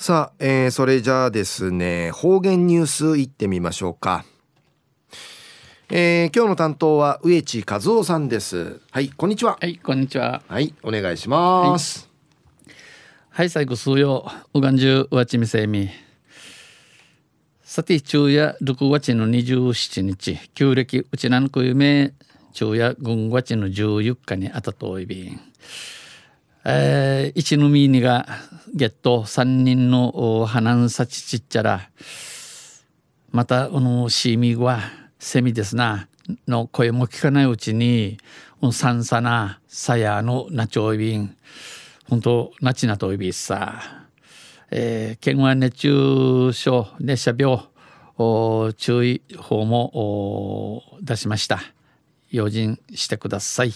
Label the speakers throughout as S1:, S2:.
S1: さあ、えー、それじゃあですね方言ニュースいってみましょうか。えー、今日の担当は植地和夫さんです。はいこんにちは。
S2: はいこんにちは。
S1: はいお願いします、
S2: はい、はい、最後数曜うがんじゅうわちみせみ。さて昼夜6月の27日旧暦うちなんくゆめ昼夜軍月の14日にあたといびんえー、一のみにがゲット三人の花んさちちっちゃら。またあのシーミーはセミですな。の声も聞かないうちにさんさなさやのなちょいびん。本当なちなといびさ、えー、県は熱中症熱射病注意報も出しました。用心してください。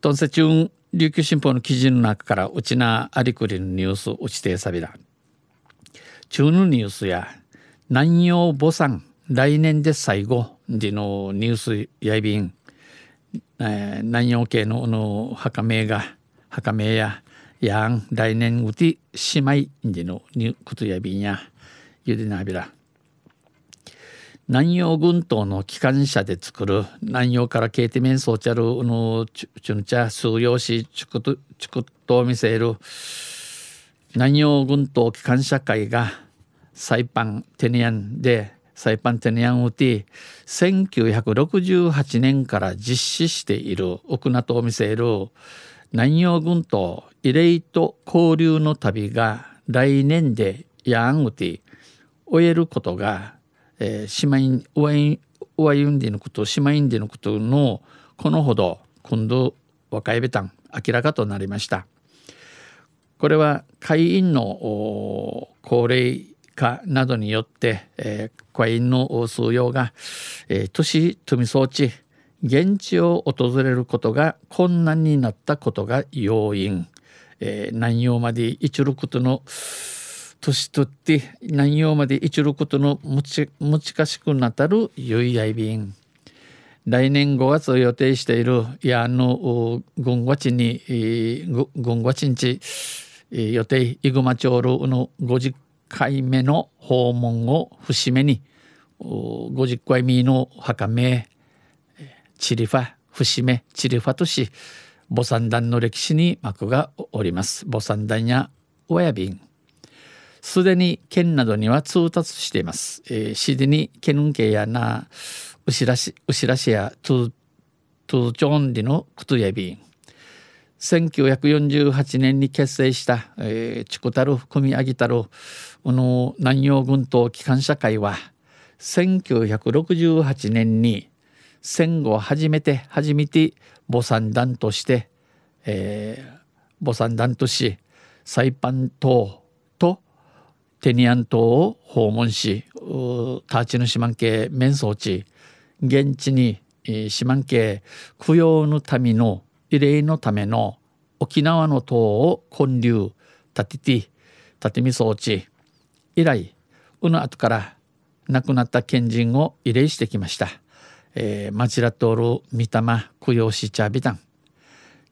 S2: トンセチュン琉球新報の記事の中からうちなありくりのニュースうちてさびら中のニュースや南洋母産来年で最後でのニュースやいびん、えー、南洋系のの墓名が墓名ややん来年うて姉妹でのことやびんやゆでなびら。南洋群島の機関車で作る南洋からケーティメンソーチャルのチュンチャ数用紙チュクトチュクトを見せる。南洋群島機関車会がサイパンテニアンでサイパンテニアンウティ1968年から実施している奥名と見せる。南洋群島慰霊と交流の旅が来年でヤンウティ終えることがえー、姉妹ワインワインディのこと姉妹インディのことのこのほど今度若いべたん明らかとなりました。これは会員の高齢化などによって、えー、会員の数用が、えー、都市富装置現地を訪れることが困難になったことが要因、えー、南洋まで一路ことの年取って何曜まで一ることのむち難しくなたるゆいやいびん来年5月を予定しているいやあの軍ごちに軍ごちんち予定。イグマチョールの50回目の訪問を節目に50回目の墓名チリファ節目チリファとし母産団の歴史に幕がおります。母産団や親便すでに県などには通達しています。えー、すでに県警やな、うしらし、うしらしや、トゥ、トゥチョンリのクトゥヤビン。1948年に結成した、えー、チコタル、組み上げたる、この南洋群島機関社会は、1968年に戦後初めて初めて母産団として、えー、母産団としサイパン島テニアン島を訪問しターチの島系面相地現地に島系供養のための慰霊のための沖縄の島を建立立てて立見装置以来うの後から亡くなった賢人を慰霊してきました。えー、マチラトール三玉供養しちゃびたん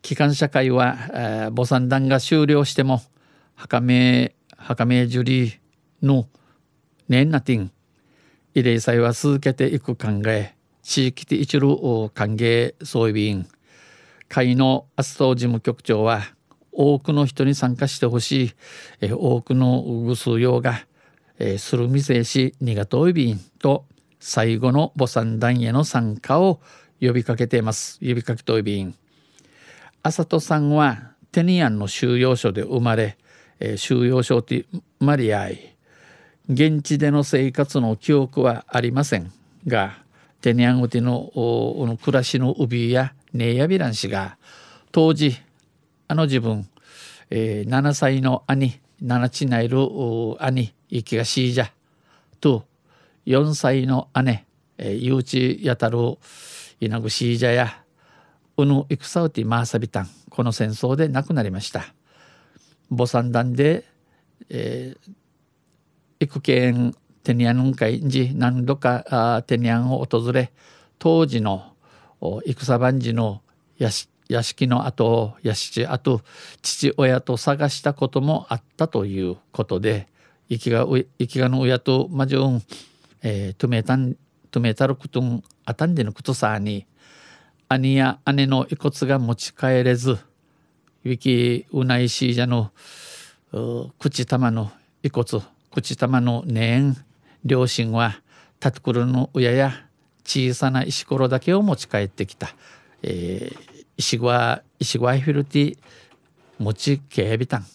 S2: 機関社会は、えー、母産団が終了しても墓名墓名樹里の。年なてん慰霊祭は続けていく考え。地域で一路歓迎総備員。会の麻生事務局長は多くの人に参加してほしい、え多くのぐ数用が、えするみせしにがといびんと最後の母産団への参加を呼びかけています。呼びかけといびんあさとさんはテニアンの収容所で生まれえ、収容所とマリアイ。現地での生活の記憶はありませんがテニャンウテのの暮らしの帯やネイヤビラン氏が当時あの自分、えー、7歳の兄7ちないる兄生きがしいじゃと4歳の姉、えー、ゆうちやたるいなぐしいじゃやうぬ戦うてまーさびたんこの戦争で亡くなりました。母産団で、えー、育犬テニアン会に何度かあテニアンを訪れ当時の戦番時の屋屋敷の後を屋敷跡父親と探したこともあったということで生きが生きがの親とまじゅん、えー、トゥメタントゥメタルクトンあたんでのことさに兄や姉の遺骨が持ち帰れずウィキウナイシージャの口玉の遺骨口玉の念両親はタトクルの親や小さな石ころだけを持ち帰ってきた、えー、石グワ石グワイフィルティ持ち警備団、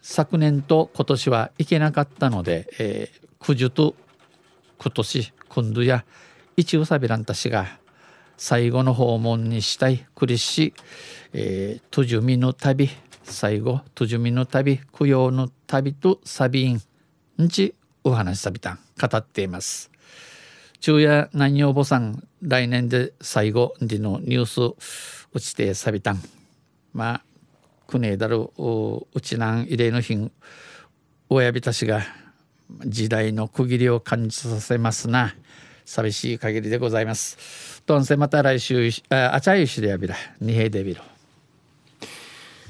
S2: 昨年と今年は行けなかったので、えー、九十と今年今度や一うさびらんたしが最後の訪問にしたいクリシ、えー、トジュミの旅最後トジュミの旅供養の旅とサビン。んちお話さびたん。語っています。昼夜南陽母さん来年で最後でのニュース落ちてさびたん。まあくねえだるうちなん慰霊の日親びたしが時代の区切りを感じさせますな。寂しい限りでございます。どんせまた来週ああちゃゆしでやびら。二平でびろ。